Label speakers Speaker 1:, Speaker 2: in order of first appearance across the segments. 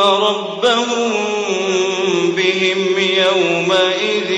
Speaker 1: ربهم بهم يومئذ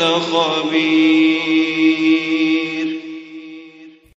Speaker 1: لخبير.